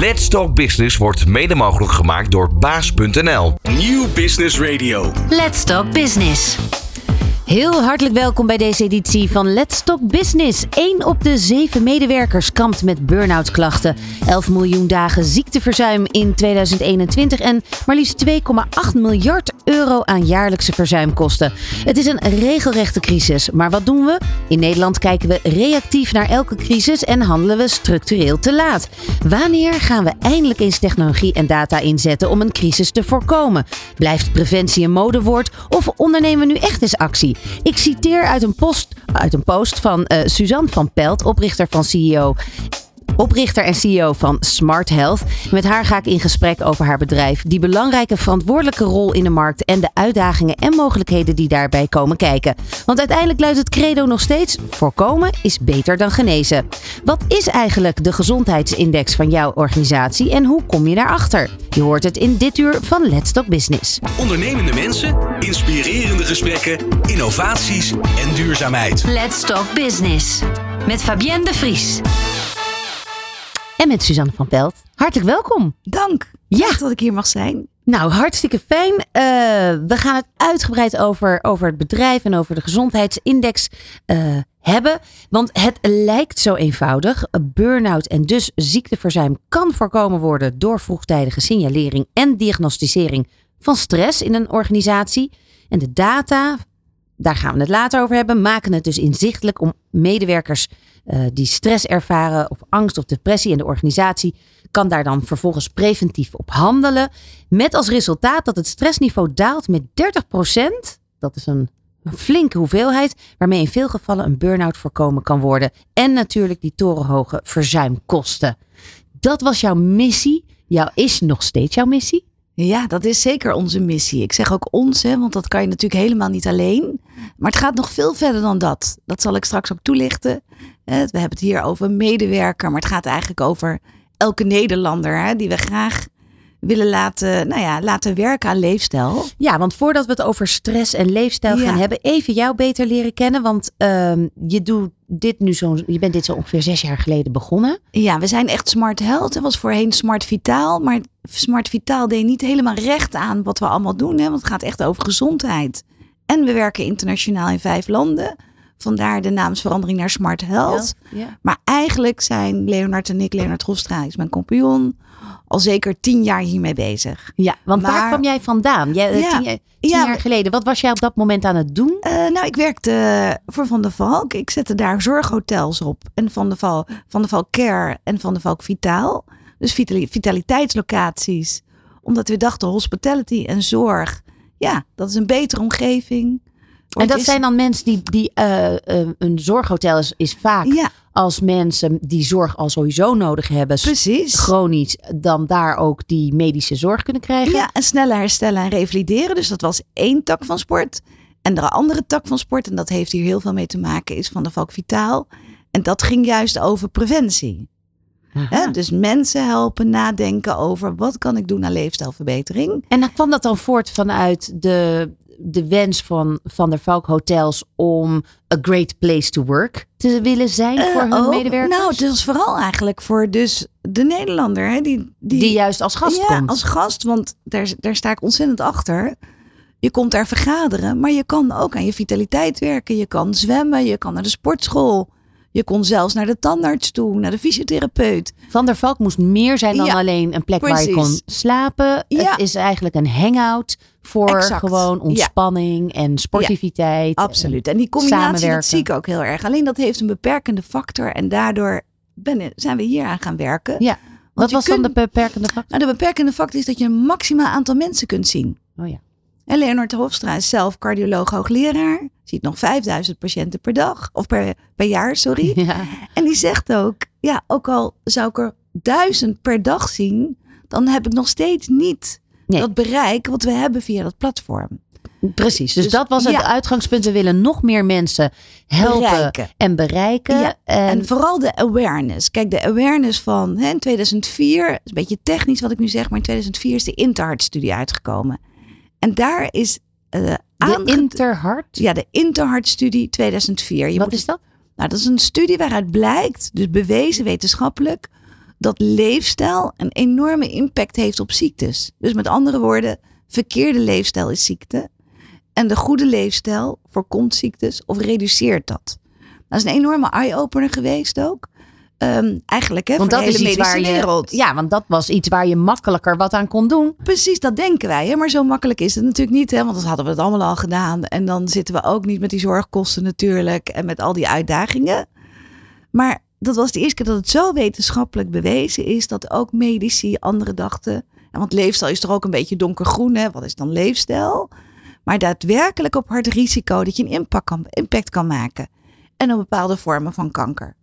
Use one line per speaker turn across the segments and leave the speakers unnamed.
Let's Talk Business wordt mede mogelijk gemaakt door baas.nl.
Nieuw Business Radio.
Let's Talk Business. Heel hartelijk welkom bij deze editie van Let's Talk Business. 1 op de 7 medewerkers kampt met burn-out klachten. 11 miljoen dagen ziekteverzuim in 2021 en maar liefst 2,8 miljard euro aan jaarlijkse verzuimkosten. Het is een regelrechte crisis, maar wat doen we? In Nederland kijken we reactief naar elke crisis en handelen we structureel te laat. Wanneer gaan we eindelijk eens technologie en data inzetten om een crisis te voorkomen? Blijft preventie een modewoord of ondernemen we nu echt eens actie? Ik citeer uit een, post, uit een post van uh, Suzanne van Pelt, oprichter van CEO oprichter en CEO van Smart Health. Met haar ga ik in gesprek over haar bedrijf, die belangrijke verantwoordelijke rol in de markt en de uitdagingen en mogelijkheden die daarbij komen kijken. Want uiteindelijk luidt het credo nog steeds: voorkomen is beter dan genezen. Wat is eigenlijk de gezondheidsindex van jouw organisatie en hoe kom je daarachter? Je hoort het in dit uur van Let's Talk Business.
Ondernemende mensen, inspirerende gesprekken, innovaties en duurzaamheid.
Let's Talk Business met Fabienne de Vries en met Suzanne van Pelt. Hartelijk welkom.
Dank. Ja. dat ik hier mag zijn.
Nou, hartstikke fijn. Uh, we gaan het uitgebreid over, over het bedrijf en over de gezondheidsindex uh, hebben. Want het lijkt zo eenvoudig. Burn-out en dus ziekteverzuim kan voorkomen worden door vroegtijdige signalering en diagnosticering van stress in een organisatie. En de data, daar gaan we het later over hebben, maken het dus inzichtelijk om medewerkers uh, die stress ervaren of angst of depressie in de organisatie, kan daar dan vervolgens preventief op handelen. Met als resultaat dat het stressniveau daalt met 30%. Dat is een flinke hoeveelheid, waarmee in veel gevallen een burn-out voorkomen kan worden. En natuurlijk die torenhoge verzuimkosten. Dat was jouw missie. Jouw is nog steeds jouw missie.
Ja, dat is zeker onze missie. Ik zeg ook ons, want dat kan je natuurlijk helemaal niet alleen. Maar het gaat nog veel verder dan dat. Dat zal ik straks ook toelichten. We hebben het hier over medewerker, maar het gaat eigenlijk over elke Nederlander hè, die we graag willen laten, nou ja, laten werken aan leefstijl.
Ja, want voordat we het over stress en leefstijl gaan hebben, even jou beter leren kennen. Want uh, je doet dit nu zo, je bent dit zo ongeveer zes jaar geleden begonnen.
Ja, we zijn echt Smart Health. Het was voorheen Smart Vitaal, maar Smart Vitaal deed niet helemaal recht aan wat we allemaal doen. Hè, want het gaat echt over gezondheid. En we werken internationaal in vijf landen. Vandaar de naamsverandering naar Smart Health. Ja, Maar eigenlijk zijn Leonard en ik, Leonard Hofstra is mijn compagnon, al zeker tien jaar hiermee bezig.
Ja, want waar kwam jij vandaan? Jij, eh, ja, tien, tien jaar geleden. Wat was jij op dat moment aan het doen?
Uh, nou, ik werkte voor Van der Valk. Ik zette daar zorghotels op. En Van der Valk, Van der Valk Care en Van der Valk Vitaal. Dus vitaliteitslocaties. Omdat we dachten hospitality en zorg. Ja, dat is een betere omgeving
en dat zijn dan mensen die, die uh, uh, een zorghotel is, is vaak als mensen die zorg al sowieso nodig hebben.
Precies.
Chronisch, dan daar ook die medische zorg kunnen krijgen.
Ja, en sneller herstellen en revalideren. Dus dat was één tak van sport. En de andere tak van sport, en dat heeft hier heel veel mee te maken, is van de Valk Vitaal. En dat ging juist over preventie. He, dus mensen helpen nadenken over wat kan ik doen aan leefstijlverbetering.
En dan kwam dat dan voort vanuit de, de wens van Van der Valk Hotels om a great place to work te willen zijn voor hun uh, medewerkers?
Nou, het is vooral eigenlijk voor dus de Nederlander. Hè, die,
die, die juist als gast
ja,
komt.
als gast, want daar, daar sta ik ontzettend achter. Je komt daar vergaderen, maar je kan ook aan je vitaliteit werken. Je kan zwemmen, je kan naar de sportschool. Je kon zelfs naar de tandarts toe, naar de fysiotherapeut.
Van der Valk moest meer zijn dan alleen een plek waar je kon slapen. Ja. Het is eigenlijk een hangout voor gewoon ontspanning en sportiviteit.
absoluut. En die combinatie dat zie ik ook heel erg. Alleen dat heeft een beperkende factor en daardoor ben, zijn we hier aan gaan werken.
Ja. Wat was dan de beperkende factor?
Nou, de beperkende factor is dat je een maximaal aantal mensen kunt zien.
Oh ja.
En Leonard Hofstra is zelf cardioloog hoogleraar. Ziet nog 5000 patiënten per dag. Of per, per jaar, sorry. Ja. En die zegt ook, ja, ook al zou ik er duizend per dag zien, dan heb ik nog steeds niet dat bereik wat we hebben via dat platform.
Precies, dus, dus dat was het uitgangspunt. We willen nog meer mensen helpen en bereiken. Ja,
en, en, vooral de awareness. Kijk, de awareness van hè, in 2004, is een beetje technisch wat ik nu zeg, maar in 2004 is de Interhart-studie uitgekomen. En daar is.
Uh, de Interhart?
Ja, de Interhart-studie 2004.
Je Wat is dat?
Nou, dat is een studie waaruit blijkt, dus bewezen wetenschappelijk, dat leefstijl een enorme impact heeft op ziektes. Dus met andere woorden, verkeerde leefstijl is ziekte. En de goede leefstijl voorkomt ziektes of reduceert dat. Dat is een enorme eye-opener geweest ook. Ehm, eigenlijk, hè,
Want
voor
dat
de
is
hele
waar
medische
je.
wereld.
Ja, want dat was iets waar je makkelijker wat aan kon doen.
Precies, dat denken wij. Hè? Maar zo makkelijk is het natuurlijk niet. Hè? Want dan hadden we het allemaal al gedaan. En dan zitten we ook niet met die zorgkosten natuurlijk. En met al die uitdagingen. Maar dat was de eerste keer dat het zo wetenschappelijk bewezen is. Dat ook medici anderen dachten. en Want leefstijl is toch ook een beetje donkergroen. Hè? Wat is dan leefstijl? Maar daadwerkelijk op hard risico dat je een impact kan, impact kan maken. En op bepaalde vormen van kanker.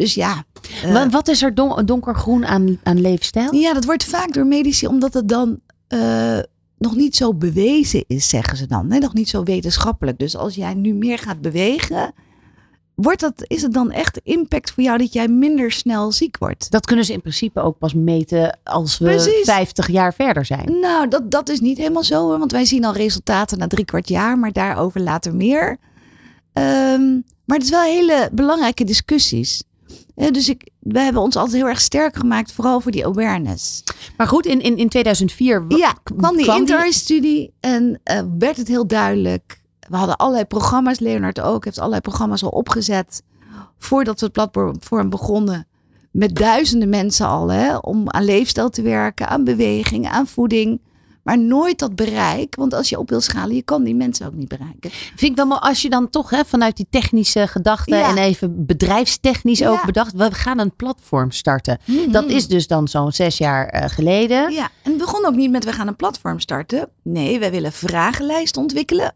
Dus ja. eh,
Wa- Wat is er don- donkergroen aan, aan leefstijl?
ja, dat wordt vaak door medici omdat het dan eh, nog niet zo bewezen is, zeggen ze dan. Nee, nog niet zo wetenschappelijk. Dus als jij nu meer gaat bewegen, wordt dat, is het dan echt impact voor jou dat jij minder snel ziek wordt?
Dat kunnen ze in principe ook pas meten als we
Precies.
50 jaar verder zijn.
Nou, dat, dat is niet helemaal zo, want wij zien al resultaten na drie kwart jaar, maar daarover later meer. Ehm, maar het is wel hele belangrijke discussies. Dus ik, wij hebben ons altijd heel erg sterk gemaakt, vooral voor die awareness.
Maar goed, in, in, in 2004 wa-
Ja, kwam die
kwam
Interest-studie en eh, werd het heel duidelijk. We hadden allerlei programma's, Leonard ook heeft allerlei programma's al opgezet. Voordat we het platform begonnen. Met duizenden mensen al, hè, om aan leefstijl te werken, aan beweging, aan voeding. Maar nooit dat bereik, want als je op wil schalen, je kan die mensen ook niet bereiken.
Vind ik wel mooi als je dan toch hè, vanuit die technische gedachten
Ja.
en even bedrijfstechnisch ook bedacht. We gaan een platform starten. Dat is dus dan zo'n zes jaar eh, geleden.
Ja, en het begon ook niet met we gaan een platform starten. Nee, wij willen vragenlijsten ontwikkelen.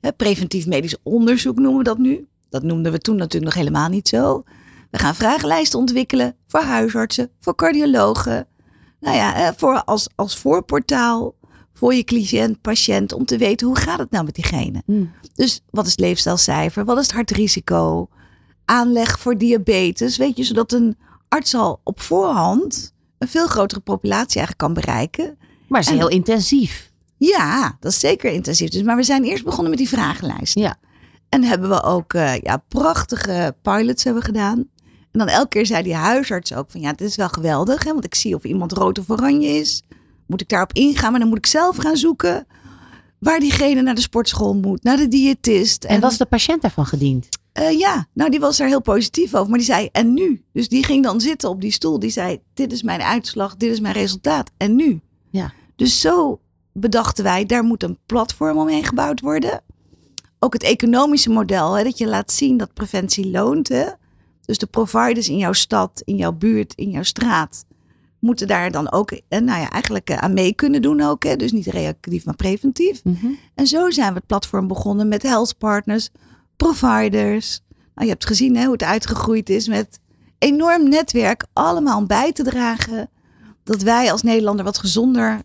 Hè, Preventief medisch onderzoek noemen we dat nu. Dat noemden we toen natuurlijk nog helemaal niet zo. We gaan vragenlijsten ontwikkelen voor huisartsen, voor cardiologen. Nou ja, eh, voor als, als voorportaal voor je cliënt, patiënt, om te weten hoe gaat het nou met diegene.
Hmm.
Dus wat is het leefstijlcijfer? Wat is het hartrisico? Aanleg voor diabetes, weet je, zodat een arts al op voorhand een veel grotere populatie eigenlijk kan bereiken.
Maar het is
En-
heel intensief.
Ja, dat is zeker intensief. Dus, maar we zijn eerst begonnen met die vragenlijst.
Ja.
En hebben we ook eh, ja, prachtige pilots hebben gedaan. En dan elke keer zei die huisarts ook van ja, dit is wel geweldig. Hè, want ik zie of iemand rood of oranje is. Moet ik daarop ingaan, maar dan moet ik zelf gaan zoeken waar diegene naar de sportschool moet, naar de diëtist.
En was de patiënt daarvan gediend?
Eh, ja, nou die was er heel positief over. Maar die zei, en nu? Dus die ging dan zitten op die stoel. Die zei, dit is mijn uitslag, dit is mijn resultaat. En nu?
Ja.
Dus zo bedachten wij, daar moet een platform omheen gebouwd worden. Ook het economische model, hè, dat je laat zien dat preventie loont. Hè? Dus de providers in jouw stad, in jouw buurt, in jouw straat... moeten daar dan ook eh, nou ja, eigenlijk eh, aan mee kunnen doen ook. Hè? Dus niet reactief, maar preventief.
Mhm.
En zo zijn we het platform begonnen met health partners, providers. Nou, je hebt gezien hè, hoe het uitgegroeid is met enorm netwerk. Allemaal om bij te dragen dat wij als Nederlander wat gezonder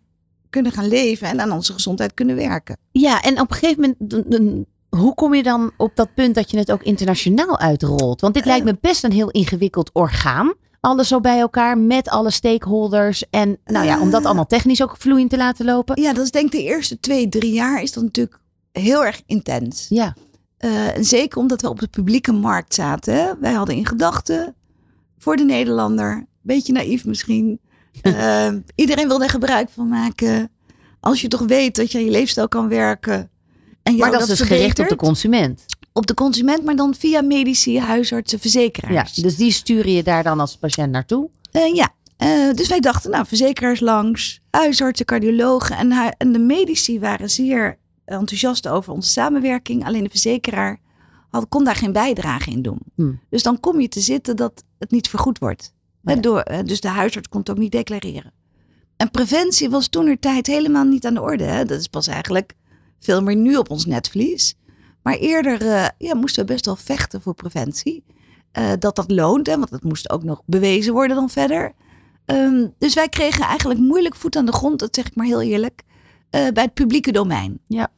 kunnen gaan leven en aan onze gezondheid kunnen werken.
Ja, en op een gegeven moment, hoe kom je dan op dat punt dat je het ook internationaal uitrolt? Want dit lijkt me best een heel ingewikkeld orgaan. Alles zo bij elkaar met alle stakeholders. En nou ja, om dat allemaal technisch ook vloeiend te laten lopen.
Ja, dat is denk ik de eerste twee, drie jaar is dat natuurlijk heel erg intens.
Ja,
Eh, en zeker omdat we op de publieke markt zaten. Wij hadden in gedachten voor de Nederlander, beetje naïef misschien. eh, iedereen wil daar gebruik van maken. Als je toch weet dat je aan je leefstijl kan werken. En
maar dat is dus gericht op de consument.
op de consument, maar dan via medici, huisartsen,
Ja,
verzekeraars.
dus die sturen je daar dan als patiënt naartoe.
Eh, ja. Eh, dus wij dachten, nou, verzekeraars langs, huisartsen, cardiologen. En, hu- en de medici waren zeer enthousiast over onze samenwerking. Alleen de verzekeraar had, kon daar geen bijdrage in doen.
Hmm.
Dus dan kom je te zitten dat het niet vergoed wordt.
Ja.
Door, eh, dus de huisarts kon het ook niet declareren. En preventie was toen er tijd helemaal niet aan de orde. Hè. Dat is pas eigenlijk veel meer nu op ons netvlies. Maar eerder eh, ja, moesten we best wel vechten voor preventie. Eh, dat dat loont, hè, want het moest ook nog bewezen worden dan verder. Ehm, dus wij kregen eigenlijk moeilijk voet aan de grond, dat zeg ik maar heel eerlijk, eh, bij het publieke domein.
Ja.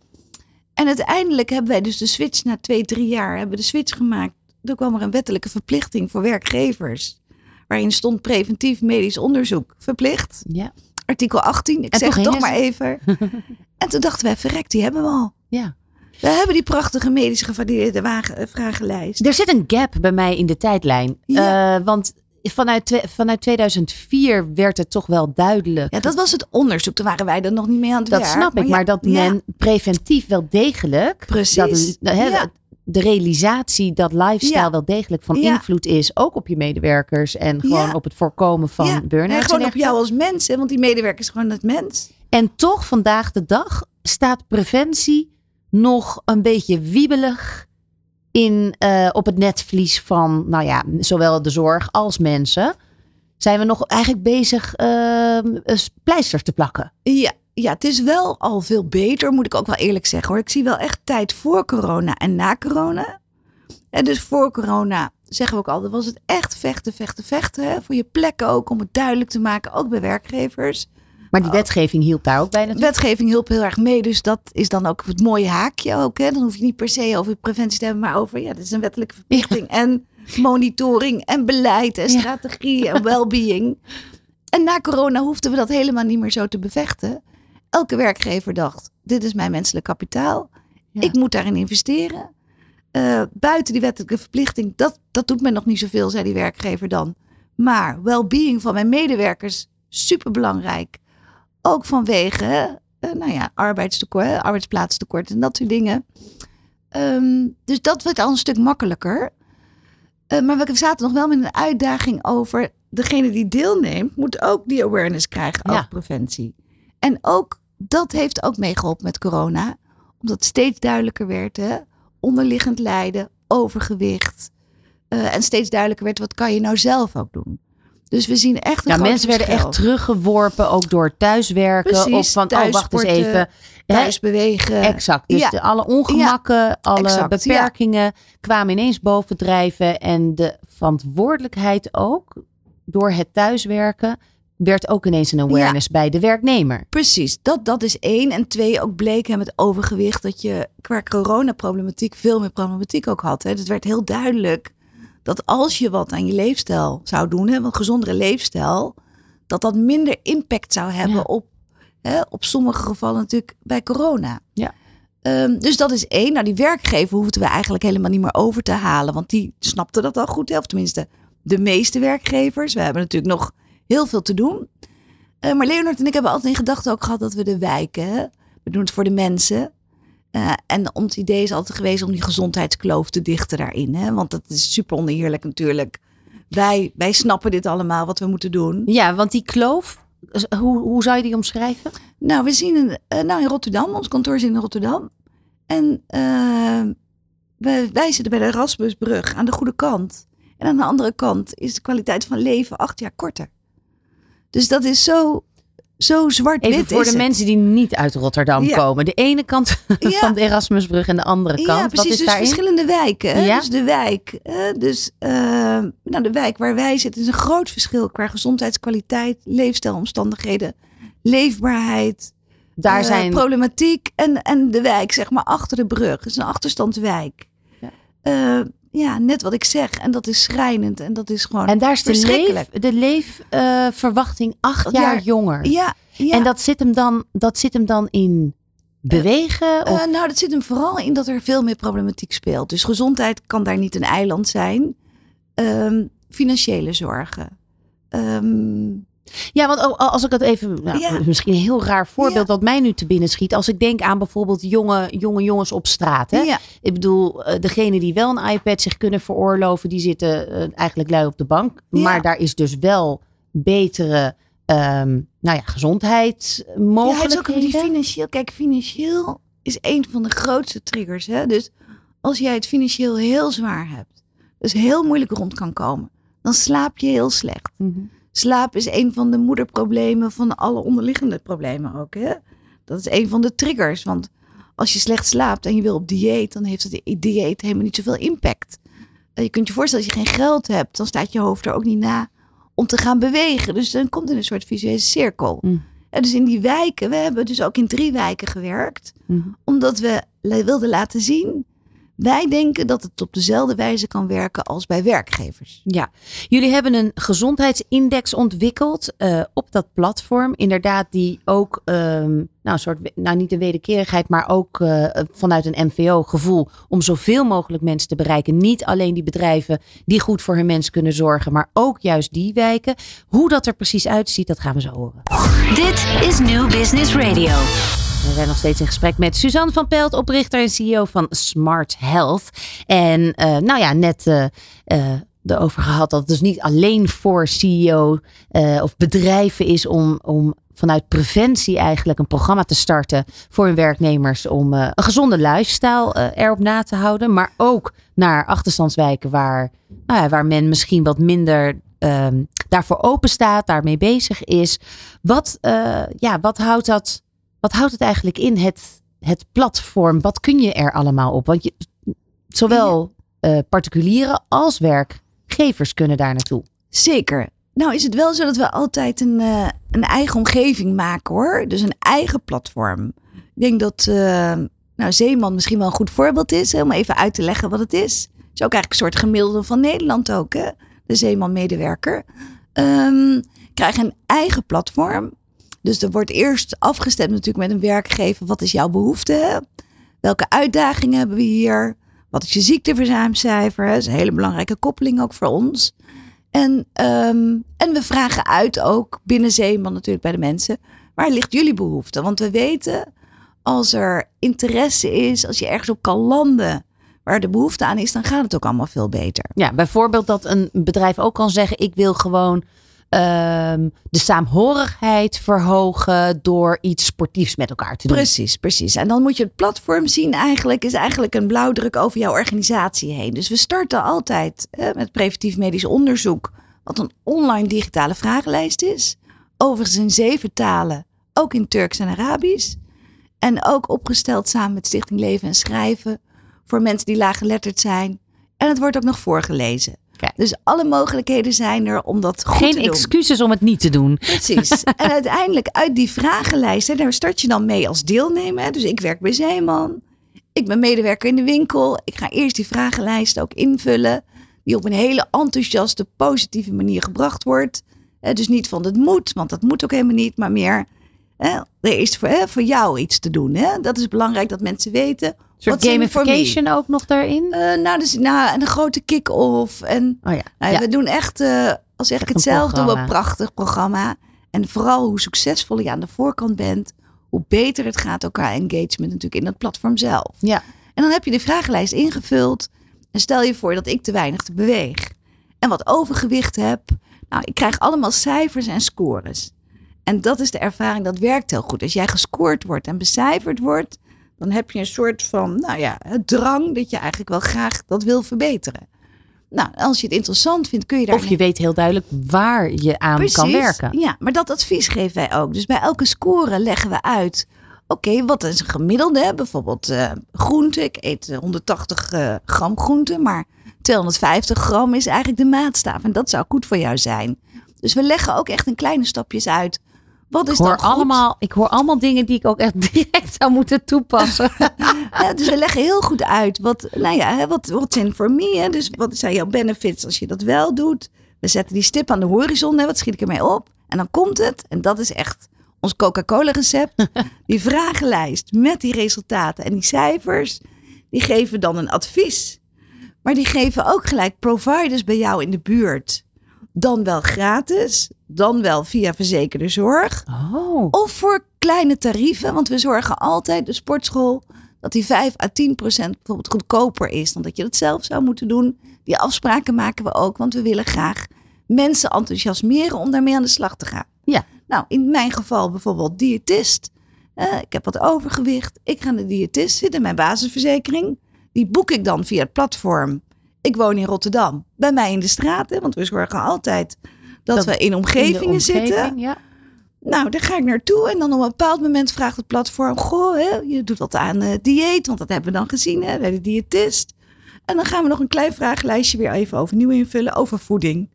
En uiteindelijk hebben wij dus de switch na twee, drie jaar, hebben we de switch gemaakt. Toen kwam er een wettelijke verplichting voor werkgevers. Waarin stond preventief medisch onderzoek verplicht.
Ja.
Artikel 18, ik
En
zeg het toch maar even. en toen dachten wij, verrekt, die hebben we al.
ja.
We hebben die prachtige medisch gevalideerde wagen- eh, vragenlijst.
Er zit een gap bij mij in de tijdlijn.
Ja.
Eh, want vanuit, vanuit 2004 werd het toch wel duidelijk.
Ja, dat was het onderzoek. Toen waren wij er nog niet mee aan het
dat
werk.
snap ik,
ja,
maar dat
ja,
men preventief wel degelijk.
Precies.
Dat,
Ja.
De realisatie dat lifestyle
Ja.
wel degelijk van
Ja.
invloed is, ook op je medewerkers en gewoon
Ja.
op het voorkomen van
ja,
burn-out.
en gewoon op jou als mens, hè, want die medewerker is gewoon het mens.
En toch vandaag de dag staat preventie nog een beetje wiebelig in, eh, op het netvlies van, nou ja, zowel de zorg als mensen. Zijn we nog eigenlijk bezig eh, pleisters te plakken?
Ja, ja, het is wel al veel beter, moet ik ook wel eerlijk zeggen hoor. Ik zie wel echt tijd voor corona en na corona. En dus voor corona zeggen we ook altijd, was het echt vechten, vechten, vechten. Hè? Voor je plekken ook, om het duidelijk te maken, ook bij werkgevers.
Maar die wetgeving hielp daar ook bij
De
natuurlijk.
wetgeving hielp heel erg mee, dus dat is dan ook het mooie haakje ook. Hè? Dan hoef je niet per se over preventie te hebben, maar over, ja, dit is een wettelijke verplichting. En monitoring en beleid en
Ja.
strategie en well-being. En na corona hoefden we dat helemaal niet meer zo te bevechten. Elke werkgever dacht, dit is mijn menselijk kapitaal.
Ja.
Ik moet daarin investeren. Eh, buiten die wettelijke verplichting, dat, dat doet men nog niet zoveel, zei die werkgever dan. Maar well-being van mijn medewerkers, superbelangrijk. Ook vanwege, eh, nou ja, arbeidstekort, arbeidsplaatstekort en dat soort dingen. Ehm, dus dat werd al een stuk makkelijker. Eh, maar we zaten nog wel met een uitdaging over. Degene die deelneemt, moet ook die awareness krijgen
Ja.
over preventie. En ook dat heeft ook meegeholpen met corona. Omdat het steeds duidelijker werd. Hè? Onderliggend lijden, overgewicht. eh, en steeds duidelijker werd, wat kan je nou zelf ook doen? Dus we zien echt een
Ja,
groot
mensen werden
verschil.
echt teruggeworpen, ook door thuiswerken.
Precies,
of van, oh wacht eens even.
Thuis bewegen.
Exact. Dus
Ja.
de, alle ongemakken, alle
exact, ja.
beperkingen kwamen ineens bovendrijven. En de verantwoordelijkheid ook door het thuiswerken werd ook ineens een awareness bij de werknemer.
Precies, dat, dat is één. En twee, ook bleek hè, met overgewicht dat je qua coronaproblematiek veel meer problematiek ook had. Hè. Het werd heel duidelijk dat als je wat aan je leefstijl zou doen, hè, een gezondere leefstijl, dat dat minder impact zou hebben
Ja.
op, hè, op sommige gevallen natuurlijk bij corona.
Ja.
Ehm, dus dat is één. Nou, die werkgever hoefden we eigenlijk helemaal niet meer over te halen, want die snapten dat al goed. Hè? Of tenminste, de meeste werkgevers. We hebben natuurlijk nog heel veel te doen. Eh, maar Leonard en ik hebben altijd in gedachten ook gehad dat we de wijken, we doen het voor de mensen. Eh, en ons idee is altijd geweest om die gezondheidskloof te dichten daarin. Hè? Want dat is super oneerlijk natuurlijk. Wij, wij snappen dit allemaal wat we moeten doen.
Ja, want die kloof, hoe, hoe zou je die omschrijven?
Nou, we zien een, eh, nou in Rotterdam, ons kantoor zit in Rotterdam. En wij, wij zitten bij de Erasmusbrug aan de goede kant. En aan de andere kant is de kwaliteit van leven acht jaar korter. Dus dat is zo, zo zwart-wit.
Even voor de
het.
mensen die niet uit Rotterdam
Ja.
komen. De ene kant
Ja.
van de Erasmusbrug en de andere kant.
Ja, precies.
Wat is
dus
daarin?
verschillende wijken.
Ja.
Dus de wijk. eh, dus eh, nou, de wijk waar wij zitten is een groot verschil qua gezondheidskwaliteit, leefstijlomstandigheden, leefbaarheid,
Daar
eh,
zijn
problematiek en, en de wijk, zeg maar, achter de brug. Het is een achterstandswijk.
Ja.
Ja, net wat ik zeg. En dat is schrijnend. En dat is gewoon
En daar is de, leef, de leefverwachting acht
Ja,
jaar jonger.
Ja, ja.
En dat zit, hem dan, dat zit hem dan in bewegen? of,
Eh, nou, dat zit hem vooral in dat er veel meer problematiek speelt. Dus gezondheid kan daar niet een eiland zijn. Ehm, financiële zorgen. Ehm,
ja, want als ik het even... Nou,
Ja.
Misschien een heel raar voorbeeld
Ja.
wat mij nu te binnen schiet. Als ik denk aan bijvoorbeeld jonge, jonge jongens op straat. Hè?
ja,
Ik bedoel, eh, degene die wel een iPad zich kunnen veroorloven, die zitten eh, eigenlijk lui op de bank.
Ja.
Maar daar is dus wel betere ehm, nou ja,
ja, het is
gezondheidsmogelijkheden.
ook die financieel. Kijk, financieel is een van de grootste triggers. Hè? Dus als jij het financieel heel zwaar hebt, dus heel moeilijk rond kan komen, dan slaap je heel slecht.
Mhm.
Slaap is een van de moederproblemen van alle onderliggende problemen ook. Hè? Dat is een van de triggers. Want als je slecht slaapt en je wil op dieet, dan heeft het dieet helemaal niet zoveel impact. Eh, Je kunt je voorstellen, als je geen geld hebt, dan staat je hoofd er ook niet na om te gaan bewegen. Dus dan komt in een soort visuele cirkel.
Mm.
En dus in die wijken, we hebben dus ook in drie wijken gewerkt,
Mhm.
omdat we wilden laten zien, Wij denken dat het op dezelfde wijze kan werken als bij werkgevers.
Ja, jullie hebben een gezondheidsindex ontwikkeld uh, op dat platform. Inderdaad, die ook, um, nou, een soort, nou niet de wederkerigheid, maar ook uh, vanuit een MVO-gevoel om zoveel mogelijk mensen te bereiken. Niet alleen die bedrijven die goed voor hun mensen kunnen zorgen, maar ook juist die wijken. Hoe dat er precies uitziet, dat gaan we zo horen.
Dit is New Business Radio.
We zijn nog steeds in gesprek met Suzanne van Pelt, oprichter en CEO van Smart Health. En uh, nou ja, net uh, uh, erover gehad dat het dus niet alleen voor CEO of bedrijven is om, om vanuit preventie eigenlijk een programma te starten voor hun werknemers om een gezonde lifestyle erop na te houden. Maar ook naar achterstandswijken waar, nou waar men misschien wat minder um, daarvoor open staat, daarmee bezig is. Wat, ja, wat houdt dat wat houdt het eigenlijk in, het, het platform? Wat kun je er allemaal op? Want je, zowel uh, particulieren als werkgevers kunnen daar naartoe.
Zeker. Nou is het wel zo dat we altijd een, uh, een eigen omgeving maken hoor. Dus een eigen platform. Ik denk dat uh, nou, Zeeman misschien wel een goed voorbeeld is. Om even uit te leggen wat het is. Het is ook eigenlijk een soort gemiddelde van Nederland ook. Hè? De Zeeman-medewerker. Um, krijgen een eigen platform. Dus er wordt eerst afgestemd natuurlijk met een werkgever. Wat is jouw behoefte? Welke uitdagingen hebben we hier? Wat is je ziekteverzuimcijfer? Dat is een hele belangrijke koppeling ook voor ons. En, um, en we vragen uit ook binnen Zeeman natuurlijk bij de mensen. Waar ligt jullie behoefte? Want we weten als er interesse is, als je ergens op kan landen waar de behoefte aan is, dan gaat het ook allemaal veel beter.
Ja, bijvoorbeeld dat een bedrijf ook kan zeggen: ik wil gewoon um, de saamhorigheid verhogen door iets sportiefs met elkaar te doen.
Precies, precies. En dan moet je het platform zien eigenlijk, is eigenlijk een blauwdruk over jouw organisatie heen. Dus we starten altijd met preventief medisch onderzoek, wat een online digitale vragenlijst is. Overigens in zeven talen, ook in Turks en Arabisch. En ook opgesteld samen met Stichting Leven en Schrijven voor mensen die laaggeletterd zijn. En het wordt ook nog voorgelezen. Dus alle mogelijkheden zijn er om dat goed
Geen
te doen.
Geen excuses om het niet te doen.
Precies. en uiteindelijk uit die vragenlijst, daar start je dan mee als deelnemer. Dus ik werk bij Zeeman. Ik ben medewerker in de winkel. Ik ga eerst die vragenlijst ook invullen. Die op een hele enthousiaste, positieve manier gebracht wordt. Dus niet van het moet, want dat moet ook helemaal niet. Maar meer, er is voor, voor jou iets te doen. Dat is belangrijk dat mensen weten
soort gamification ook nog daarin?
Uh, nou, dus nou, een grote kick-off. En
oh ja.
Nou,
ja.
we doen echt, uh, als zeg ik het zelf, doen we een prachtig programma. En vooral hoe succesvol je aan de voorkant bent, hoe beter het gaat elkaar engagement natuurlijk in dat platform zelf.
Ja.
En dan heb je de vragenlijst ingevuld. En stel je voor dat ik te weinig te beweeg. En wat overgewicht heb. Nou, ik krijg allemaal cijfers en scores. En dat is de ervaring, dat werkt heel goed. Als jij gescoord wordt en becijferd wordt, dan heb je een soort van, nou ja, het drang dat je eigenlijk wel graag dat wil verbeteren. Nou, als je het interessant vindt, kun je daar.
Of je weet heel duidelijk waar je aan
Precies,
kan werken.
Ja, maar dat advies geven wij ook. Dus bij elke score leggen we uit. Oké, wat is een gemiddelde? Bijvoorbeeld uh, groente. Ik eet 180 uh, gram groente, maar 250 gram is eigenlijk de maatstaaf. En dat zou goed voor jou zijn. Dus we leggen ook echt in kleine stapjes uit wat is
ik, hoor allemaal, ik hoor allemaal dingen die ik ook echt direct zou moeten toepassen.
ja, dus we leggen heel goed uit. Wat, nou ja, wat, wat zijn voor me? Dus wat zijn jouw benefits als je dat wel doet? We zetten die stip aan de horizon. Hè, wat schiet ik ermee op? En dan komt het. En dat is echt ons Coca-Cola recept. die vragenlijst met die resultaten en die cijfers. Die geven dan een advies. Maar die geven ook gelijk providers bij jou in de buurt. Dan wel gratis, dan wel via verzekerde zorg.
Oh.
Of voor kleine tarieven, want we zorgen altijd de sportschool dat die 5 à 10 procent bijvoorbeeld goedkoper is dan dat je dat zelf zou moeten doen. Die afspraken maken we ook, want we willen graag mensen enthousiasmeren om daarmee aan de slag te gaan.
Ja.
Nou, in mijn geval bijvoorbeeld diëtist. Uh, ik heb wat overgewicht. Ik ga naar de diëtist zitten, mijn basisverzekering. Die boek ik dan via het platform. Ik woon in Rotterdam, bij mij in de straat, want we zorgen altijd dat, dat we in omgevingen
in omgeving,
zitten.
Ja.
Nou, daar ga ik naartoe en dan op een bepaald moment vraagt het platform: Goh, hè, je doet wat aan uh, dieet, want dat hebben we dan gezien hè, bij de diëtist. En dan gaan we nog een klein vragenlijstje weer even overnieuw invullen over voeding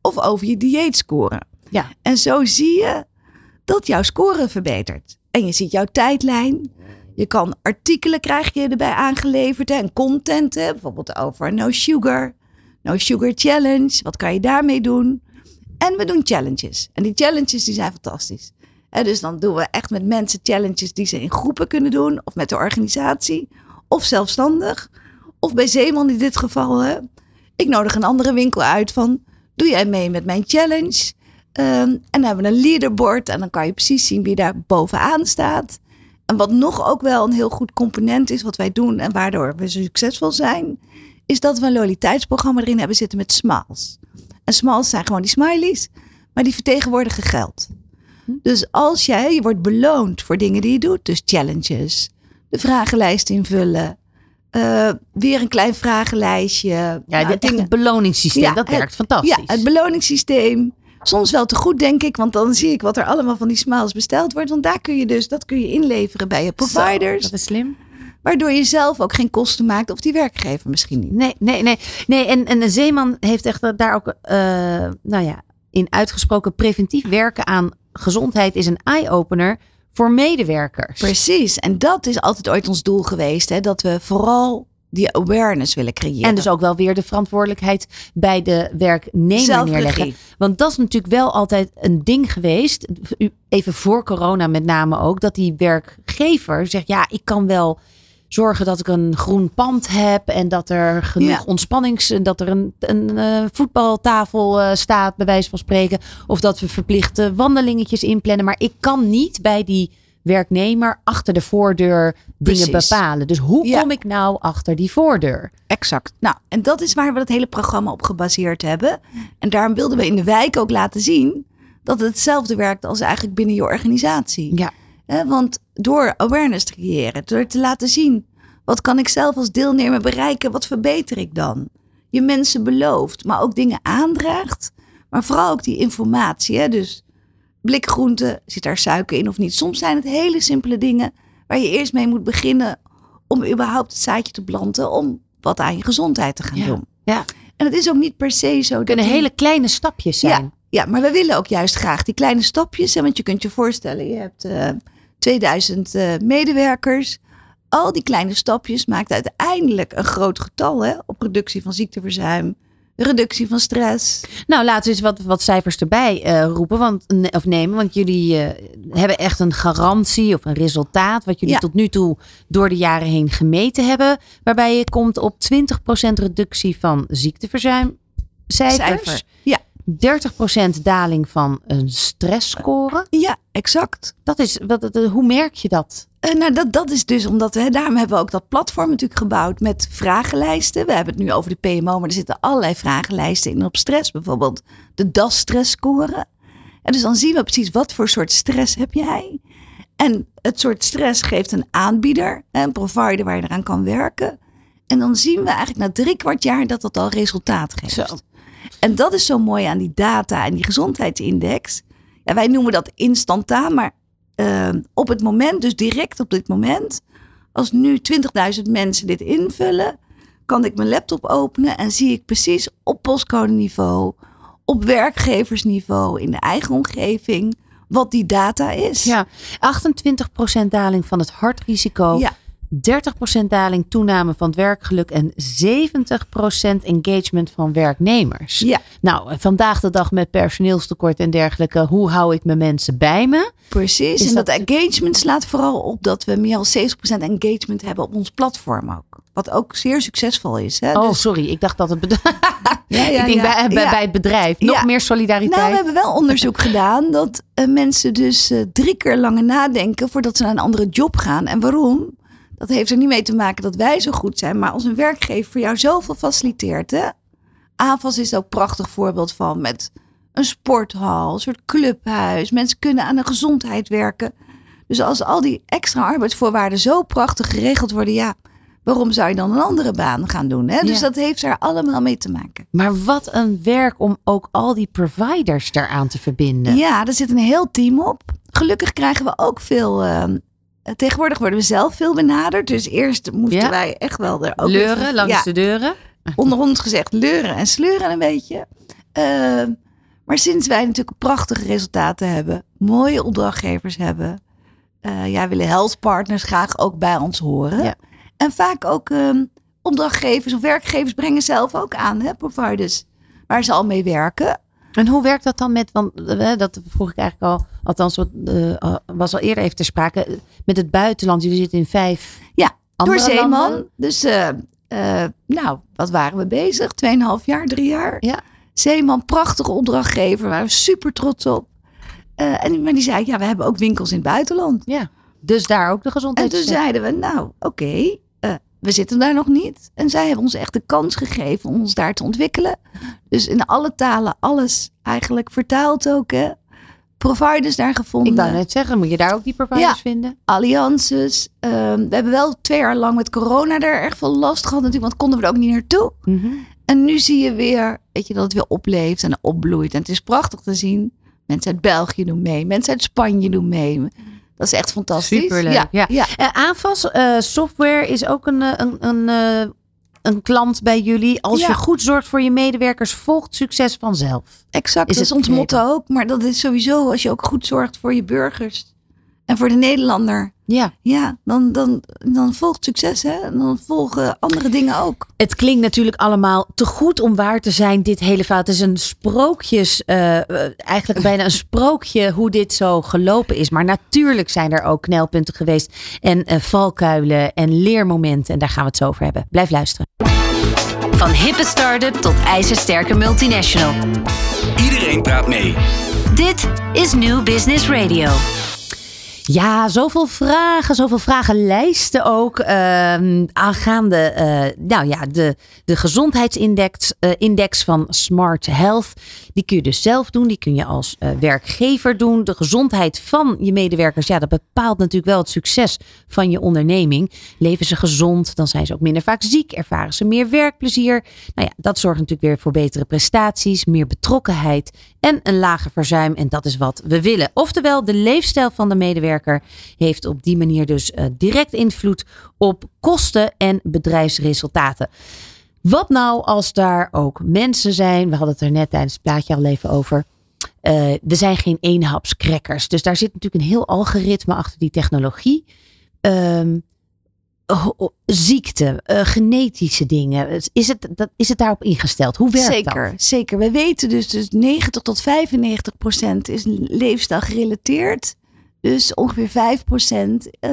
of over je dieetscore.
Ja.
En zo zie je dat jouw score verbetert. En je ziet jouw tijdlijn. Je kan artikelen krijg je erbij aangeleverd en content. Bijvoorbeeld over no sugar, no sugar challenge. Wat kan je daarmee doen? En we doen challenges. En die challenges die zijn fantastisch. Dus dan doen we echt met mensen challenges die ze in groepen kunnen doen. Of met de organisatie. Of zelfstandig. Of bij Zeeman in dit geval. Hè. Ik nodig een andere winkel uit van... Doe jij mee met mijn challenge? Ehm, en dan hebben we een leaderboard. En dan kan je precies zien wie daar bovenaan staat. En wat nog ook wel een heel goed component is wat wij doen en waardoor we succesvol zijn, is dat we een loyaliteitsprogramma erin hebben zitten met smiles. En smiles zijn gewoon die smileys, maar die vertegenwoordigen geld. Dus als jij, je wordt beloond voor dingen die je doet, dus challenges, de vragenlijst invullen, eh, weer een klein vragenlijstje.
Ja,
nou,
dit
dingen-
het beloningssysteem,
Ja,
dat
het-
werkt fantastisch.
ja, het beloningssysteem. Soms wel te goed, denk ik, want dan zie ik wat er allemaal van die smiles besteld wordt. Want daar kun je dus, dat kun je inleveren bij je providers.
dat is slim.
Waardoor je zelf ook geen kosten maakt of die werkgever misschien niet.
Nee, nee, nee. nee en, en de Zeeman heeft echt daar ook eh, nou ja, in uitgesproken preventief werken aan gezondheid is een eye-opener voor medewerkers.
Precies. En dat is altijd ooit ons doel geweest. Hè? Dat we vooral die awareness willen creëren.
En dus ook wel weer de verantwoordelijkheid bij de werknemer
Zelfregie.
neerleggen. Want dat is natuurlijk wel altijd een ding geweest. Even voor corona met name ook. Dat die werkgever zegt, ja, ik kan wel zorgen dat ik een groen pand heb. En dat er genoeg
Ja.
ontspannings... en Dat er een, een eh, voetbaltafel eh, staat, bij wijze van spreken. Of dat we verplichte wandelingetjes inplannen. Maar ik kan niet bij die werknemer achter de voordeur dingen bepalen. Dus hoe
Ja.
kom ik nou achter die voordeur?
Exact. Nou, en dat is waar we het hele programma op gebaseerd hebben. En daarom wilden we in de wijk ook laten zien dat het hetzelfde werkt als eigenlijk binnen je organisatie.
Ja.
Want door awareness te creëren, door te laten zien, wat kan ik zelf als deelnemer bereiken, wat verbeter ik dan? Je mensen belooft, maar ook dingen aandraagt, maar vooral ook die informatie. Hè? Dus blik groente, zit daar suiker in of niet? Soms zijn het hele simpele dingen waar je eerst mee moet beginnen om überhaupt het zaadje te planten om wat aan je gezondheid te gaan
Ja.
doen.
Ja.
En het is ook niet per se zo dat
kunnen
die-
hele kleine stapjes zijn.
ja, ja, maar we willen ook juist graag die kleine stapjes. Hè, want je kunt je voorstellen, je hebt eh 2000 eh, medewerkers. Al die kleine stapjes maakt uiteindelijk een groot getal hè, op reductie van ziekteverzuim, reductie van stress.
Nou, laten we eens wat, wat cijfers erbij eh, roepen want, of nemen. Want jullie eh, hebben echt een garantie of een resultaat. Wat jullie
Ja.
tot nu toe door de jaren heen gemeten hebben. Waarbij je komt op 20% reductie van ziekteverzuimcijfers.
Cijfer. Ja.
30% daling van een stressscore.
Ja, exact.
Dat is, wat, hoe merk je dat?
Eh, nou, dat, dat is dus omdat, hè, daarom hebben we ook dat platform natuurlijk gebouwd met vragenlijsten. We hebben het nu over de PMO, maar er zitten allerlei vragenlijsten in op stress. Bijvoorbeeld de DAS-stressscore. En dus dan zien we precies wat voor soort stress heb jij. En het soort stress geeft een aanbieder, een provider waar je eraan kan werken. En dan zien we eigenlijk na drie kwart jaar dat dat al resultaat geeft.
Zo.
En dat is zo mooi aan die data en die gezondheidsindex. Ja, wij noemen dat instantaan, maar eh, op het moment, dus direct op dit moment, als nu 20.000 mensen dit invullen, kan ik mijn laptop openen en zie ik precies op postcode niveau, op werkgeversniveau, in de eigen omgeving, wat die data is.
Ja, 28% daling van het hartrisico.
Ja.
30% daling toename van het werkgeluk en 70% engagement van werknemers.
Ja.
Nou, vandaag de dag met personeelstekort en dergelijke, hoe hou ik mijn mensen bij me?
Precies.
Is
en dat,
dat-
engagement slaat vooral op dat we meer dan 70% engagement hebben op ons platform ook. Wat ook zeer succesvol is. Hè?
Oh,
Dus-
sorry, ik dacht dat het bedrijf.
ja, ja,
ik denk
ja.
bij, bij, het bedrijf. Nog meer solidariteit.
Nou, we hebben wel onderzoek gedaan dat eh, mensen dus eh, drie keer langer nadenken voordat ze naar een andere job gaan. En waarom? Dat heeft er niet mee te maken dat wij zo goed zijn, maar als een werkgever voor jou zoveel faciliteert. Hè? AFAS is ook een prachtig voorbeeld van met een sporthal, een soort clubhuis. Mensen kunnen aan de gezondheid werken. Dus als al die extra arbeidsvoorwaarden zo prachtig geregeld worden, ja, waarom zou je dan een andere baan gaan doen? Hè? Dus
Ja.
dat heeft er allemaal mee te maken.
Maar wat een werk om ook al die providers daaraan te verbinden.
Ja, er zit een heel team op. Gelukkig krijgen we ook veel. ehm, tegenwoordig worden we zelf veel benaderd. Dus eerst moesten
Ja.
wij echt wel er ook
Leuren
even-
langs
ja,
de deuren.
onder ons gezegd leuren en sleuren een beetje. Ehm, maar sinds wij natuurlijk prachtige resultaten hebben, mooie opdrachtgevers hebben, eh, ja, willen health partners graag ook bij ons horen.
Ja.
En vaak ook ehm, opdrachtgevers of werkgevers brengen zelf ook aan, hè, providers, waar ze al mee werken.
En hoe werkt dat dan met, want eh, dat vroeg ik eigenlijk al, althans eh, was al eerder even ter sprake, met het buitenland. Jullie zitten in vijf
Ja,
andere
door Zeeman.
landen.
Dus, eh, nou, wat waren we bezig? Tweeënhalf jaar, drie jaar.
Ja.
Zeeman, prachtige opdrachtgever, waar we super trots op. Eh, en maar die zei, ja, we hebben ook winkels in het buitenland.
Ja, dus daar ook de
En
gezondheid.
toen zeiden we, nou, oké, we zitten daar nog niet. En zij hebben ons echt de kans gegeven om ons daar te ontwikkelen. Dus in alle talen, alles eigenlijk vertaald ook, hè. Providers daar gevonden.
Ik wou net zeggen, moet je daar ook die providers
Ja.
vinden?
alliances. Ehm, we hebben wel twee jaar lang met corona er erg veel last gehad natuurlijk, want konden we er ook niet naartoe. En nu zie je weer, weet je, dat het weer opleeft en opbloeit. En het is prachtig te zien. Mensen uit België doen mee, mensen uit Spanje doen mee. Dat is echt fantastisch.
Superleuk,
Ja,
ja.
ja.
AFAS eh, Software is ook een, eh, een, een, eh, een klant bij jullie. Als
Ja.
je goed zorgt voor je medewerkers, volgt succes vanzelf.
exact.
Is
dat is ons motto ook. Maar dat is sowieso als je ook goed zorgt voor je burgers en voor de Nederlander.
Ja.
Ja, dan, dan, dan volgt succes, hè? En dan volgen andere dingen ook.
Het klinkt natuurlijk allemaal te goed om waar te zijn, dit hele verhaal. Het is een sprookjes, eh, eh, eigenlijk bijna een sprookje hoe dit zo gelopen is. Maar natuurlijk zijn er ook knelpunten geweest en eh, valkuilen en leermomenten. En daar gaan we het zo over hebben. Blijf luisteren.
Van hippe start-up tot ijzersterke multinational.
Iedereen praat mee.
Dit is New Business Radio.
Ja, zoveel vragen, zoveel vragenlijsten ook. ehm, aangaande eh, nou ja, de, de gezondheidsindex eh, index van Smart Health. Die kun je dus zelf doen. Die kun je als eh, werkgever doen. De gezondheid van je medewerkers, ja, dat bepaalt natuurlijk wel het succes van je onderneming. Leven ze gezond, dan zijn ze ook minder vaak ziek. Ervaren ze meer werkplezier. Nou ja, dat zorgt natuurlijk weer voor betere prestaties, meer betrokkenheid en een lager verzuim. En dat is wat we willen. Oftewel, de leefstijl van de medewerker heeft op die manier dus eh, direct invloed op kosten en bedrijfsresultaten. Wat nou als daar ook mensen zijn? We hadden het er net tijdens het plaatje al even over. Eh, er zijn geen eenhapscrackers. Dus daar zit natuurlijk een heel algoritme achter die technologie. Ho- ziekte, eh, genetische dingen. Is het, dat, is het daarop ingesteld? Hoe werkt
zeker,
dat?
zeker. We weten dus, dus 90 tot 95 procent is leefstijl gerelateerd. Dus ongeveer 5 procent eh,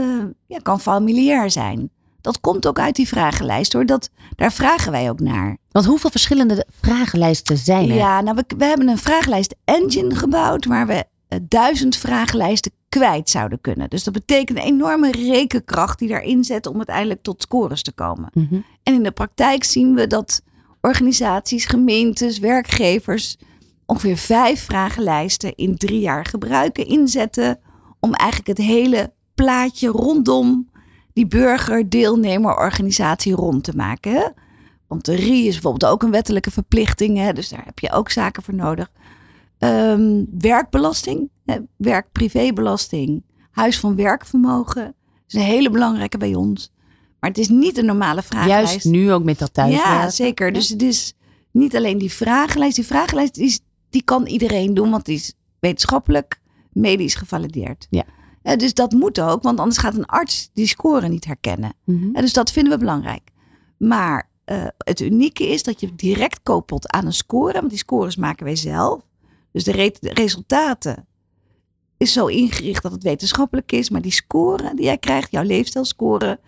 ja, kan familiair zijn. Dat komt ook uit die vragenlijst hoor. Dat, daar vragen wij ook naar.
Want hoeveel verschillende vragenlijsten zijn er?
Ja, nou, we, we hebben een vragenlijst engine gebouwd waar we eh, duizend vragenlijsten kwijt zouden kunnen. Dus dat betekent een enorme rekenkracht die daarin zet om uiteindelijk tot scores te komen.
Mhm.
En in de praktijk zien we dat organisaties, gemeentes, werkgevers ongeveer vijf vragenlijsten in drie jaar gebruiken, inzetten om eigenlijk het hele plaatje rondom die burger, deelnemer, organisatie rond te maken. Hè? Want de RI is bijvoorbeeld ook een wettelijke verplichting, hè? dus daar heb je ook zaken voor nodig. Ehm, werkbelasting, werk-privébelasting, huis van werkvermogen is een hele belangrijke bij ons. Maar het is niet een normale vragenlijst.
Juist nu ook met dat thuiswerken.
Ja, zeker. Dus het is niet alleen die vragenlijst. Die vragenlijst is- die kan iedereen doen, want die is wetenschappelijk, medisch gevalideerd.
Ja.
Eh, dus dat moet ook, want anders gaat een arts die score niet herkennen.
Mhm.
Eh, dus dat vinden we belangrijk. Maar eh, het unieke is dat je direct koppelt aan een score, want die scores maken wij zelf. Dus de, re- de resultaten is zo ingericht dat het wetenschappelijk is, maar die score die jij krijgt, jouw leefstijlscore,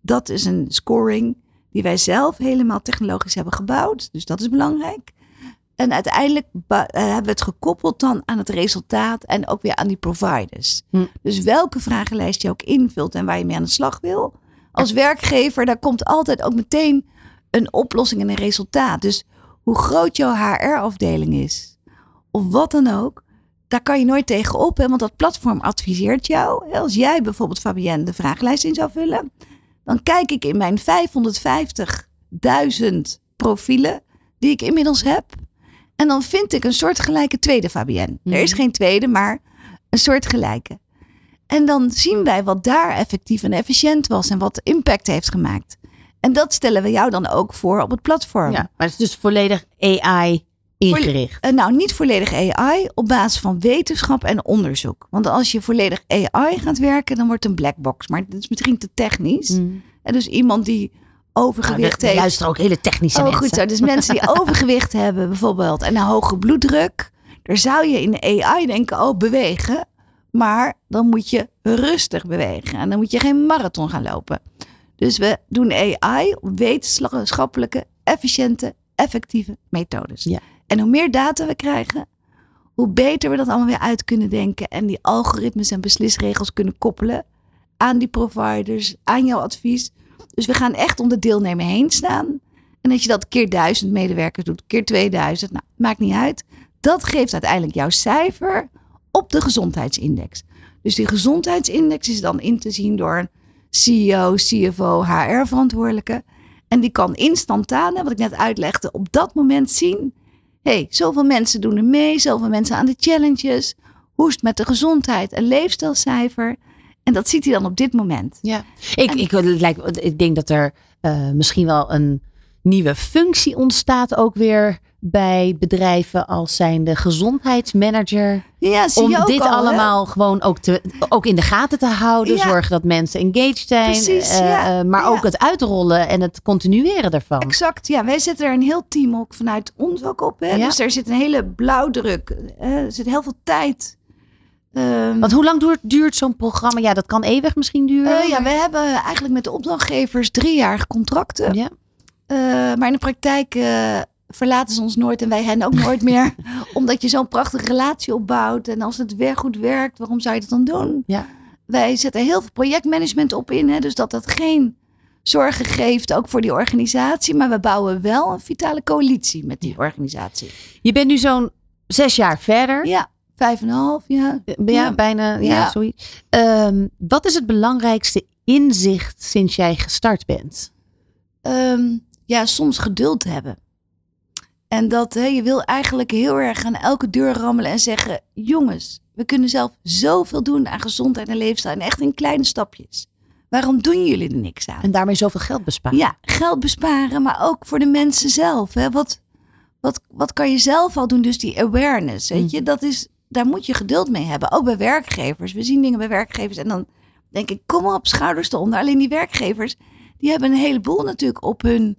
dat is een scoring die wij zelf helemaal technologisch hebben gebouwd. Dus dat is belangrijk. En uiteindelijk eh, hebben we het gekoppeld dan aan het resultaat en ook weer aan die providers.
Hm.
Dus welke vragenlijst je ook invult en waar je mee aan de slag wil. Als werkgever, daar komt altijd ook meteen een oplossing en een resultaat. Dus hoe groot jouw HR-afdeling is, of wat dan ook, daar kan je nooit tegenop. Hè? Want dat platform adviseert jou. Als jij bijvoorbeeld Fabienne de vragenlijst in zou vullen, dan kijk ik in mijn 550.000 profielen die ik inmiddels heb. En dan vind ik een soortgelijke tweede Fabienne. Er is
Mhm.
geen tweede, maar een soortgelijke. En dan zien wij wat daar effectief en efficiënt was en wat impact heeft gemaakt. En dat stellen we jou dan ook voor op het platform.
Ja, maar het is dus volledig AI ingericht.
Eh, nou, niet volledig AI, op basis van wetenschap en onderzoek. Want als je volledig AI gaat werken, dan wordt het een black box. Maar dat is misschien te technisch.
Mm.
En dus iemand die overgewicht
Nou,
heeft.
luisteren ook hele technische
Oh,
mensen.
goed zo. Dus mensen die overgewicht hebben bijvoorbeeld en een hoge bloeddruk. Daar zou je in de AI denken, oh, bewegen. Maar dan moet je rustig bewegen. En dan moet je geen marathon gaan lopen. Dus we doen AI op wetenschappelijke, efficiënte, effectieve methodes.
Ja.
En hoe meer data we krijgen, hoe beter we dat allemaal weer uit kunnen denken. En die algoritmes en beslisregels kunnen koppelen aan die providers, aan jouw advies. Dus we gaan echt om de deelnemer heen staan. En als je dat keer duizend medewerkers doet, keer 2000, nou, maakt niet uit. Dat geeft uiteindelijk jouw cijfer op de gezondheidsindex. Dus die gezondheidsindex is dan in te zien door een CEO, CFO, HR-verantwoordelijke. En die kan instantanen, wat ik net uitlegde, op dat moment zien. Hé, hey, zoveel mensen doen er mee, zoveel mensen aan de challenges. Hoe is het met de gezondheid en leefstijlcijfer? En dat ziet hij dan op dit moment.
Ja, ik,
En-
ik, het lijkt, ik denk dat er eh, misschien wel een nieuwe functie ontstaat ook weer bij bedrijven als zijnde gezondheidsmanager.
Ja, zie
Om
je ook
dit
al, hè?
allemaal gewoon ook, te, ook in de gaten te houden.
Ja.
Zorgen dat mensen engaged zijn.
Precies,
eh,
ja.
eh, maar
Ja.
ook het uitrollen en het continueren daarvan.
Exact, ja. Wij zetten er een heel team ook vanuit ons ook op. Hè?
Ja.
Dus er zit een hele blauwdruk. hè. Er zit heel veel tijd. Ehm,
Want hoe lang duurt, duurt zo'n programma? Ja, dat kan eeuwig misschien duren.
eh, ja, we hebben eigenlijk met de opdrachtgevers driejarige contracten.
Ja.
Eh, maar in de praktijk eh, verlaten ze ons nooit en wij hen ook nooit meer. Omdat je zo'n prachtige relatie opbouwt. En als het weer goed werkt, waarom zou je dat dan doen?
Ja.
Wij zetten heel veel projectmanagement op in. Hè, dus dat dat geen zorgen geeft, ook voor die organisatie. Maar we bouwen wel een vitale coalitie met die organisatie.
Je bent nu zo'n zes jaar verder.
Ja, vijf en een half, ja.
Ja,
Ja.
bijna. Ja,
Ja.
sorry. Ehm, wat is het belangrijkste inzicht sinds jij gestart bent?
Ehm, ja, soms geduld hebben. En dat hè, je wil eigenlijk heel erg aan elke deur rammelen en zeggen: jongens, we kunnen zelf zoveel doen aan gezondheid en leefstijl. En echt in kleine stapjes. Waarom doen jullie er niks aan?
En daarmee zoveel geld besparen.
Ja, geld besparen, maar ook voor de mensen zelf. Hè? Wat, wat, wat kan je zelf al doen? Dus die awareness, weet je, dat is, daar moet je geduld mee hebben. Ook bij werkgevers. We zien dingen bij werkgevers en dan denk ik, kom op, schouders eronder. Alleen die werkgevers, die hebben een heleboel natuurlijk op hun,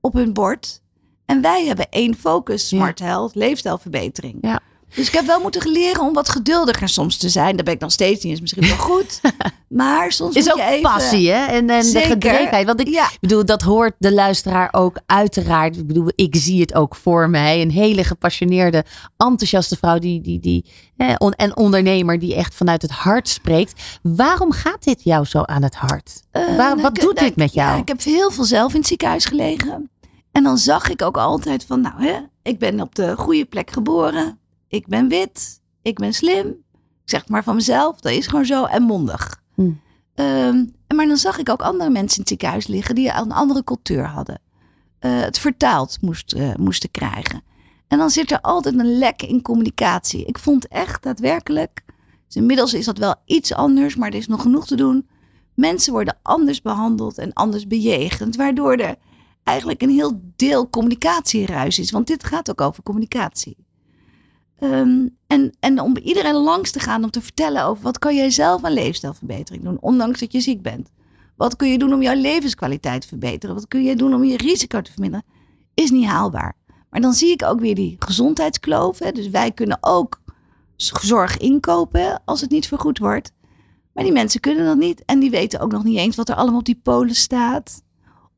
op hun bord. En wij hebben één focus, smart health, leefstijlverbetering.
Ja.
Dus ik heb wel moeten leren om wat geduldiger soms te zijn. Daar ben ik nog steeds niet, is misschien wel goed. Maar soms
is ook
even...
passie, hè? En, en de gedrevenheid. Want ik
Ja.
bedoel, dat hoort de luisteraar ook uiteraard. Ik bedoel, ik zie het ook voor mij. Een hele gepassioneerde, enthousiaste vrouw die, die, die, hè, on- en ondernemer die echt vanuit het hart spreekt. Waarom gaat dit jou zo aan het hart?
Eh,
Waar,
nou,
wat
ik-
doet
nou,
dit met jou?
Ja, ik heb heel veel zelf in het ziekenhuis gelegen. En dan zag ik ook altijd van, nou hè, ik ben op de goede plek geboren. Ik ben wit. Ik ben slim. Ik zeg het maar van mezelf, dat is gewoon zo. En mondig.
Hm.
Ehm, maar dan zag ik ook andere mensen in het ziekenhuis liggen die een andere cultuur hadden. Eh, het vertaald moest, eh, moesten krijgen. En dan zit er altijd een lek in communicatie. Ik vond echt daadwerkelijk. Dus inmiddels is dat wel iets anders, maar er is nog genoeg te doen. Mensen worden anders behandeld en anders bejegend, waardoor er eigenlijk een heel deel communicatieruis is. Want dit gaat ook over communicatie. Ehm, en, en om iedereen langs te gaan om te vertellen over wat kan jij zelf aan leefstijlverbetering doen, ondanks dat je ziek bent. Wat kun je doen om jouw levenskwaliteit te verbeteren? Wat kun je doen om je risico te verminderen? Is niet haalbaar. Maar dan zie ik ook weer die gezondheidskloof. Hè? Dus wij kunnen ook zorg inkopen als het niet vergoed wordt. Maar die mensen kunnen dat niet. En die weten ook nog niet eens wat er allemaal op die polen staat.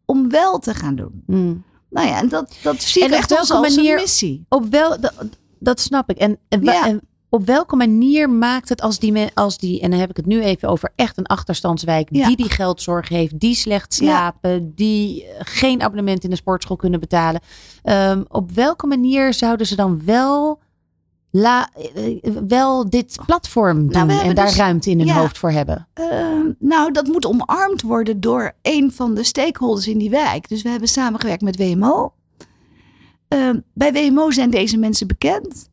Om wel te gaan doen.
Hm.
Nou ja, en dat, dat zie
En
ik echt als,
welke
als een missie.
Op wel, dat, snap ik. En, en, wa-
Ja.
en op welke manier maakt het als die, als die, en dan heb ik het nu even over echt een achterstandswijk,
Ja.
die die geldzorg heeft, die slecht
Ja.
slapen, die eh, geen abonnement in de sportschool kunnen betalen. Ehm, op welke manier zouden ze dan wel, la, eh, wel dit platform doen
Nou, we
en daar
dus-
ruimte in hun hoofd voor hebben?
Ehm, nou, dat moet omarmd worden door een van de stakeholders in die wijk. Dus we hebben samengewerkt met WMO. Ehm, bij WMO zijn deze mensen bekend.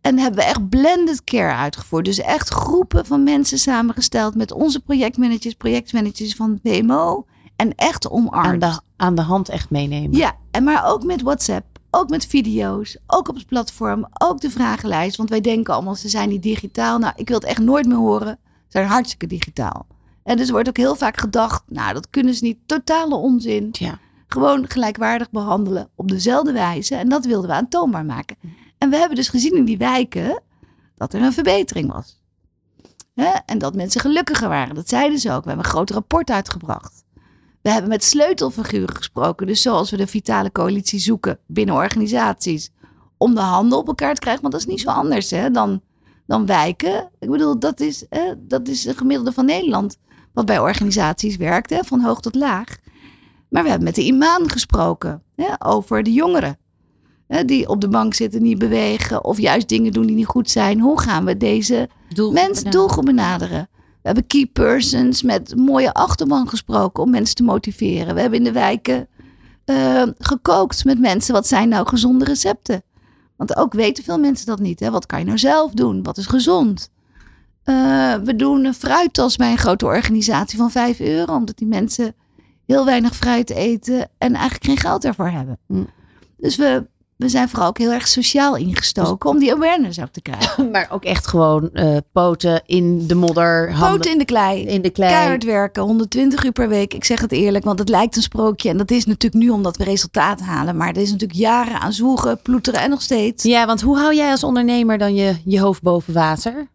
En hebben we echt blended care uitgevoerd. Dus echt groepen van mensen samengesteld met onze projectmanagers, projectmanagers van WMO. En echt omarmd.
Aan de, aan de hand echt meenemen.
Ja, en maar ook met WhatsApp. Ook met video's, ook op het platform, ook de vragenlijst. Want wij denken allemaal, ze zijn niet digitaal. Nou, ik wil het echt nooit meer horen. Ze zijn hartstikke digitaal. En dus wordt ook heel vaak gedacht, nou, dat kunnen ze niet. Totale onzin.
Ja.
Gewoon gelijkwaardig behandelen op dezelfde wijze. En dat wilden we aantoonbaar maken. En we hebben dus gezien in die wijken dat er een verbetering was. En dat mensen gelukkiger waren. Dat zeiden ze ook. We hebben een groot rapport uitgebracht. We hebben met sleutelfiguren gesproken. Dus zoals we de vitale coalitie zoeken binnen organisaties. Om de handen op elkaar te krijgen. Want dat is niet zo anders hè, dan, dan wijken. Ik bedoel, dat is, hè, dat is de gemiddelde van Nederland. Wat bij organisaties werkt, van hoog tot laag. Maar we hebben met de imam gesproken hè, over de jongeren. Hè, die op de bank zitten, niet bewegen. Of juist dingen doen die niet goed zijn. Hoe gaan we deze
Doel,
mensen doelgroep benaderen? We hebben key persons met mooie achterban gesproken om mensen te motiveren. We hebben in de wijken eh, gekookt met mensen. Wat zijn nou gezonde recepten? Want ook weten veel mensen dat niet. Hè? Wat kan je nou zelf doen? Wat is gezond? Eh, we doen een fruittas bij een grote organisatie van 5 euro. Omdat die mensen heel weinig fruit eten en eigenlijk geen geld ervoor hebben.
Mm.
Dus we, we zijn vooral ook heel erg sociaal ingestoken om die awareness ook te krijgen.
Maar ook echt gewoon eh, poten in de modder. handen
Poten in de klei.
in de klei.
Keihard werken, 120 uur per week. Ik zeg het eerlijk, want het lijkt een sprookje. En dat is natuurlijk nu omdat we resultaat halen. Maar er is natuurlijk jaren aan zwoegen, ploeteren en nog steeds.
Ja, want hoe hou jij als ondernemer dan je, je hoofd boven water?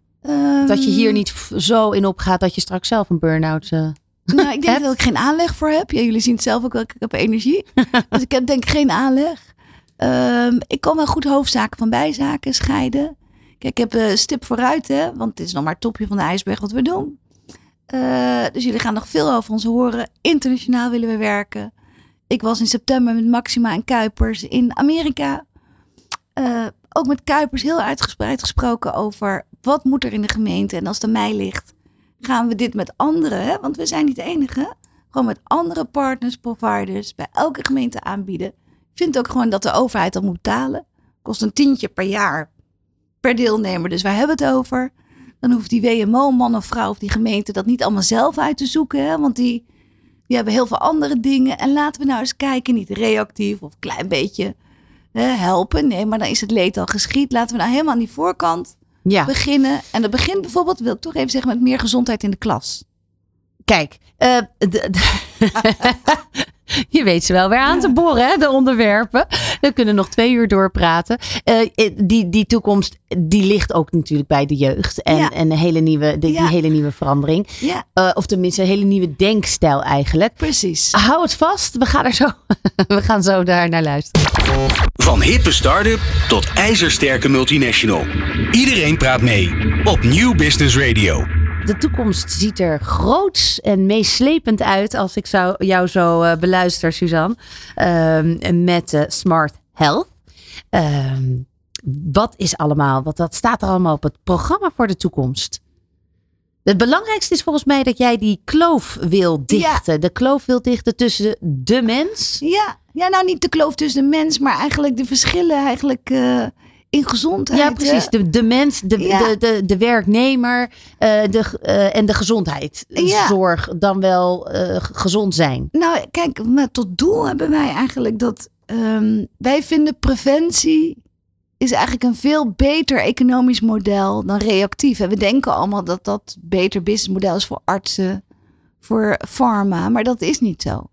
Dat je hier
Ehm,
niet f- zo in opgaat dat je straks zelf een burn-out... eh,
Nou, ik denk dat ik geen aanleg voor heb. Ja, jullie zien het zelf ook wel. Ik heb energie. dus ik heb denk ik geen aanleg. Ehm, ik kan wel goed hoofdzaken van bijzaken scheiden. Kijk, ik heb een stip vooruit, hè. Want het is nog maar het topje van de ijsberg wat we doen. Eh, dus jullie gaan nog veel over ons horen. Internationaal willen we werken. Ik was in september met Maxima en Kuipers in Amerika. Eh, ook met Kuipers heel uitgespreid gesproken over wat moet er in de gemeente. En als het aan mij ligt, gaan we dit met anderen, want we zijn niet de enige, gewoon met andere partners, providers, bij elke gemeente aanbieden. Ik vind ook gewoon dat de overheid dat moet betalen. Kost een tientje per jaar per deelnemer, dus waar hebben het over? Dan hoeft die WMO, man of vrouw of die gemeente dat niet allemaal zelf uit te zoeken, hè? want die, die hebben heel veel andere dingen. En laten we nou eens kijken, niet reactief of klein beetje hè, helpen. Nee, maar dan is het leed al geschied. Laten we nou helemaal aan die voorkant
ja,
beginnen. En dat begint bijvoorbeeld, wil ik toch even zeggen, met meer gezondheid in de klas.
kijk. eh, je weet ze wel weer aan te boren, hè, de onderwerpen. We kunnen nog twee uur doorpraten. Eh, eh, die, die toekomst, die ligt ook natuurlijk bij de jeugd. En,
Ja.
en een hele nieuwe, die
Ja.
hele nieuwe verandering.
Ja,
of tenminste, een hele nieuwe denkstijl eigenlijk.
precies.
Hou het vast. We gaan, er zo, we gaan zo daar naar luisteren.
Van hippe start-up tot ijzersterke multinational. Iedereen praat mee op Nieuw Business Radio.
De toekomst ziet er groots en meeslepend uit als ik zou, jou zo eh, beluister, Suzanne. Ehm, met eh, Smart Health. Ehm, wat is allemaal, wat staat er allemaal op het programma voor de toekomst? Het belangrijkste is volgens mij dat jij die kloof wil dichten. De kloof wil dichten tussen de mens.
Ja, ja, nou niet de kloof tussen de mens, maar eigenlijk de verschillen eigenlijk eh, in gezondheid.
Ja, precies. De, de mens, de,
Ja.
de, de, de werknemer eh, de, eh, en de gezondheid.
Ja.
Zorg dan wel gezond zijn.
Nou, kijk, met tot doel hebben wij eigenlijk dat ehm, wij vinden preventie is eigenlijk een veel beter economisch model dan reactief. En we denken allemaal dat dat beter businessmodel is voor artsen, voor pharma, maar dat is niet zo.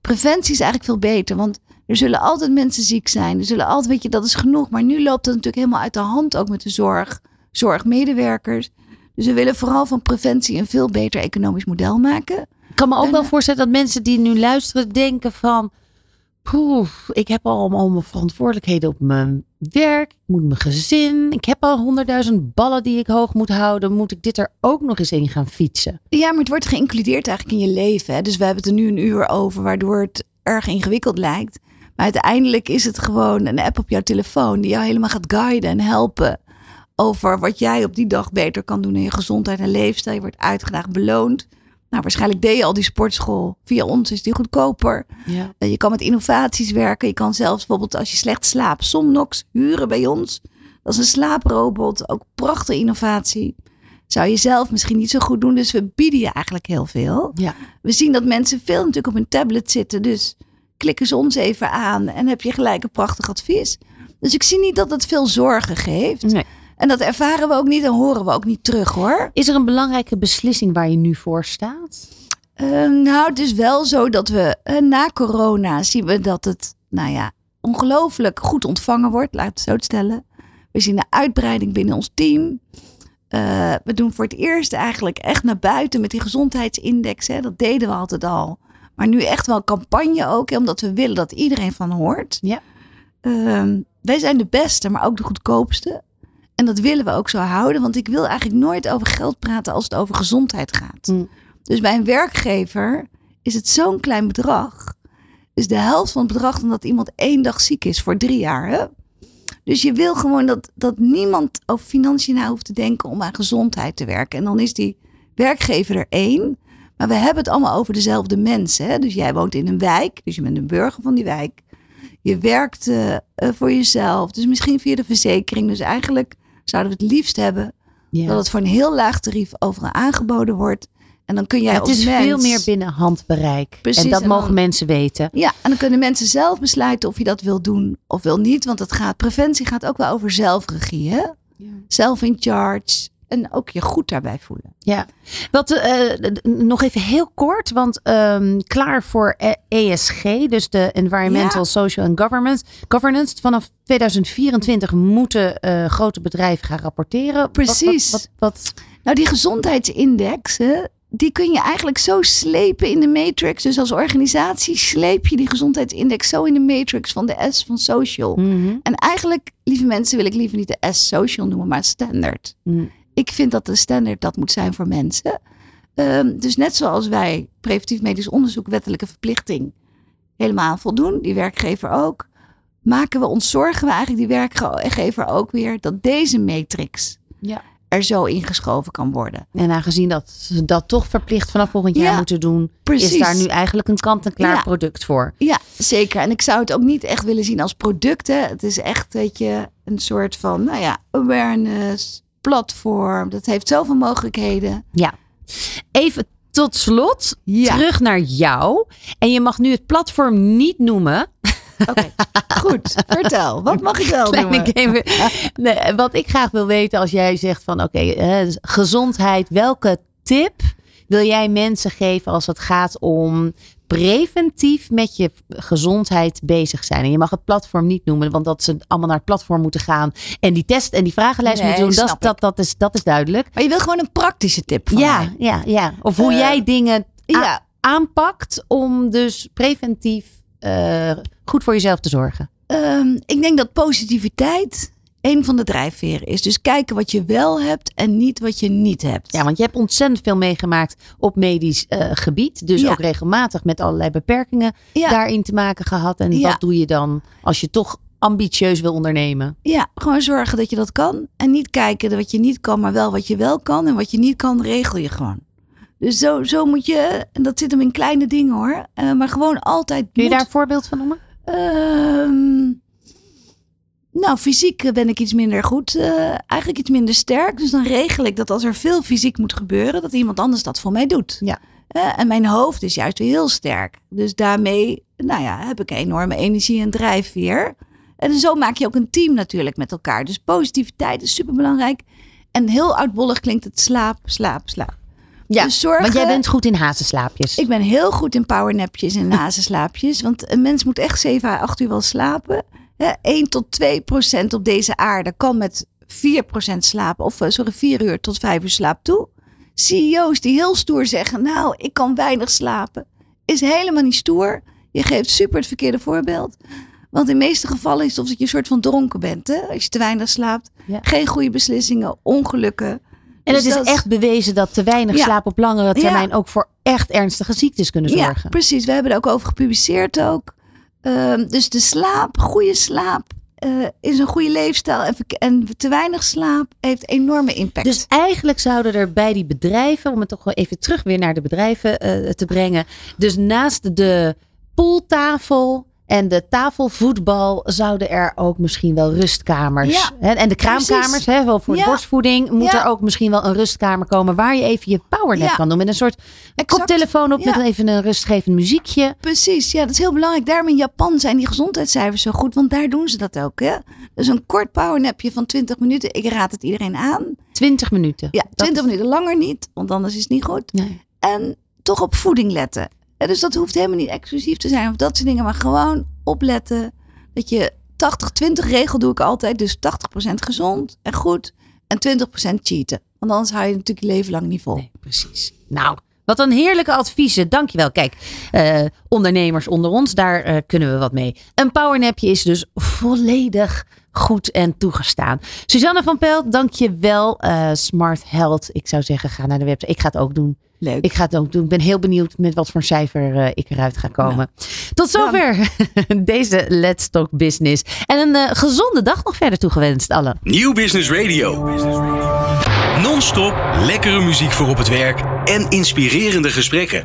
Preventie is eigenlijk veel beter, want er zullen altijd mensen ziek zijn. Er zullen altijd, weet je, dat is genoeg. Maar nu loopt dat natuurlijk helemaal uit de hand, ook met de zorg, zorgmedewerkers. Dus we willen vooral van preventie een veel beter economisch model maken.
Ik kan me ook
En,
wel
eh,
voorstellen dat mensen die nu luisteren denken van... Poef, ik heb al mijn verantwoordelijkheden op mijn werk. Ik moet mijn gezin. Ik heb al honderdduizend ballen die ik hoog moet houden. Moet ik dit er ook nog eens in gaan fietsen?
Ja, maar het wordt geïncludeerd eigenlijk in je leven. Hè? Dus we hebben het er nu een uur over, waardoor het erg ingewikkeld lijkt. Maar uiteindelijk is het gewoon een app op jouw telefoon die jou helemaal gaat guiden en helpen over wat jij op die dag beter kan doen in je gezondheid en leefstijl. Je wordt uitgedaagd, beloond. Nou, waarschijnlijk deed je al die sportschool. Via ons is die goedkoper.
Ja.
Eh, Je kan met innovaties werken. Je kan zelfs bijvoorbeeld als je slecht slaapt, Somnox huren bij ons. Dat is een slaaprobot. Ook prachtige innovatie. Zou je zelf misschien niet zo goed doen. Dus we bieden je eigenlijk heel veel.
Ja.
We zien dat mensen veel natuurlijk op hun tablet zitten. Dus klikken ze ons even aan en heb je gelijk een prachtig advies. Dus ik zie niet dat het veel zorgen geeft.
Nee.
En dat ervaren we ook niet en horen we ook niet terug hoor.
Is er een belangrijke beslissing waar je nu voor staat?
Eh, nou, het is wel zo dat we eh, na corona zien we dat het, nou ja, ongelooflijk goed ontvangen wordt. Laat het zo stellen. We zien een uitbreiding binnen ons team. Eh, we doen voor het eerst eigenlijk echt naar buiten met die gezondheidsindex. Hè. Dat deden we altijd al. Maar nu echt wel campagne ook, hè, omdat we willen dat iedereen van hoort.
Ja.
Ehm, wij zijn de beste, maar ook de goedkoopste. En dat willen we ook zo houden, want ik wil eigenlijk nooit over geld praten als het over gezondheid gaat.
Mm.
Dus bij een werkgever is het zo'n klein bedrag. Dus de helft van het bedrag dan dat iemand één dag ziek is voor drie jaar. Hè? Dus je wil gewoon dat, dat niemand over financiën na hoeft te denken om aan gezondheid te werken. En dan is die werkgever er één. Maar we hebben het allemaal over dezelfde mensen. Hè? Dus jij woont in een wijk, dus je bent een burger van die wijk. Je werkt eh, eh, voor jezelf, dus misschien via de verzekering. Dus eigenlijk zouden we het liefst hebben
Ja.
dat het voor een heel laag tarief overal aangeboden wordt. En dan kun jij
het
als
is
mens...
veel meer binnen handbereik.
Precies,
en dat
en
mogen
dan-
mensen weten.
Ja, en dan kunnen mensen zelf besluiten of je dat wil doen of wil niet. Want het gaat, preventie gaat ook wel over zelfregie. Hè? Zelf in charge. En ook je goed daarbij voelen.
Ja, wat eh, nog even heel kort, want ehm, klaar voor E- ESG, dus de Environmental,
Ja.
Social and Governance. Governance. Vanaf 2024 moeten eh, grote bedrijven gaan rapporteren.
Precies.
Wat, wat, wat,
Nou, die gezondheidsindexen, die kun je eigenlijk zo slepen in de matrix. Dus als organisatie sleep je die gezondheidsindex zo in de matrix van de S van social.
Mhm.
En eigenlijk, lieve mensen, wil ik liever niet de S social noemen, maar standaard.
Mm.
Ik vind dat de standaard dat moet zijn voor mensen. Ehm, dus net zoals wij preventief medisch onderzoek, wettelijke verplichting, helemaal voldoen, die werkgever ook, maken we ons zorgen we eigenlijk die werkgever ook weer dat deze matrix
Ja.
er zo ingeschoven kan worden.
En aangezien dat ze dat toch verplicht vanaf volgend jaar
Ja,
moeten doen,
precies.
is daar nu eigenlijk een kant-en-klaar
Ja.
product voor.
Ja, zeker. En ik zou het ook niet echt willen zien als producten. Het is echt, weet je, een soort van, nou ja, awareness, platform. Dat heeft zoveel mogelijkheden.
Even tot slot,
Ja.
terug naar jou. En je mag nu het platform niet noemen.
Oké, goed. Vertel. Wat mag ik wel
Kleine. Nee, wat ik graag wil weten als jij zegt van oké, hè, gezondheid. Welke tip wil jij mensen geven als het gaat om preventief met je gezondheid bezig zijn? En je mag het platform niet noemen, want dat ze allemaal naar het platform moeten gaan en die test en die vragenlijst
Nee,
moeten doen. Dat, dat, dat, is, dat is duidelijk.
Maar je wil gewoon een praktische tip van
Ja,
mij.
ja, ja. Of hoe
Eh,
jij dingen
Ja,
aanpakt om dus preventief eh, goed voor jezelf te zorgen.
ehm, ik denk dat positiviteit een van de drijfveren is. Dus kijken wat je wel hebt en niet wat je niet hebt.
Ja, want je hebt ontzettend veel meegemaakt op medisch eh, gebied. Dus
Ja.
ook regelmatig met allerlei beperkingen
Ja.
daarin te maken gehad. En
Ja.
wat doe je dan als je toch ambitieus wil ondernemen?
Ja, gewoon zorgen dat je dat kan. En niet kijken wat je niet kan, maar wel wat je wel kan. En wat je niet kan, regel je gewoon. Dus zo, zo moet je, en dat zit hem in kleine dingen hoor. eh, maar gewoon altijd.
Kun je daar een voorbeeld van noemen?
Ehm, nou, fysiek eh, ben ik iets minder goed. eh, eigenlijk iets minder sterk. Dus dan regel ik dat als er veel fysiek moet gebeuren, dat iemand anders dat voor mij doet.
Ja.
Eh, en mijn hoofd is juist weer heel sterk. Dus daarmee, nou ja, heb ik enorme energie en drijfveer. En zo maak je ook een team natuurlijk met elkaar. Dus positiviteit is superbelangrijk. En heel oudbollig klinkt het slaap, slaap, slaap.
Ja,
Dus zorgen-
want jij bent goed in hazenslaapjes.
Ik ben heel goed in powernapjes en hazenslaapjes. Want een mens moet echt 7 à 8 uur wel slapen. Hè, 1 tot 2 procent op deze aarde kan met 4 procent slapen. Of eh, sorry, 4 uur tot 5 uur slaap toe. CEO's die heel stoer zeggen, nou, ik kan weinig slapen. Is helemaal niet stoer. Je geeft super het verkeerde voorbeeld. Want in de meeste gevallen is het of dat je een soort van dronken bent. Hè? Als je te weinig slaapt.
Ja.
Geen goede beslissingen, ongelukken.
en het
Dus
is
dat
echt bewezen dat te weinig
Ja.
slaap op langere
Ja.
termijn ook voor echt ernstige ziektes kunnen zorgen.
Ja, precies. We hebben er ook over gepubliceerd ook. Ehm, dus de slaap, goede slaap, eh, is een goede leefstijl. En, te weinig slaap heeft enorme impact.
Dus eigenlijk zouden er bij die bedrijven, om het toch wel even terug weer naar de bedrijven eh, te brengen. Dus naast de pooltafel En de tafelvoetbal zouden er ook misschien wel rustkamers.
Ja,
en de kraamkamers, hè, wel voor
Ja.
borstvoeding, moet
Ja.
er ook misschien wel een rustkamer komen waar je even je powernap kan doen. Met een soort koptelefoon op met even een rustgevend muziekje.
Precies, ja, dat is heel belangrijk. Daarom in Japan zijn die gezondheidscijfers zo goed, want daar doen ze dat ook. Hè? Dus een kort powernapje van 20 minuten, ik raad het iedereen aan.
20 minuten.
Ja,
Dat
20
is-
minuten langer niet, want anders is het niet goed.
Nee.
En toch op voeding letten. Dus dat hoeft helemaal niet exclusief te zijn of dat soort dingen, maar gewoon opletten dat je 80-20 regel doe ik altijd. Dus 80% gezond en goed en 20% cheaten. Want anders hou je natuurlijk je leven lang niet vol.
Nee, precies. Nou, wat een heerlijke adviezen. Dankjewel. Kijk, eh, ondernemers onder ons, daar eh, kunnen we wat mee. Een powernapje is dus volledig goed en toegestaan. Suzanne van Pelt, dankjewel. Eh Smart Health. Ik zou zeggen, ga naar de website. Ik ga het ook doen.
Leuk.
Ik ga het ook doen. Ik ben heel benieuwd met wat voor cijfer eh, ik eruit ga komen. Tot zover deze Let's Talk Business. En een eh, gezonde dag nog verder toegewenst allen.
Nieuw Business Radio. Non-stop lekkere muziek voor op het werk en inspirerende gesprekken.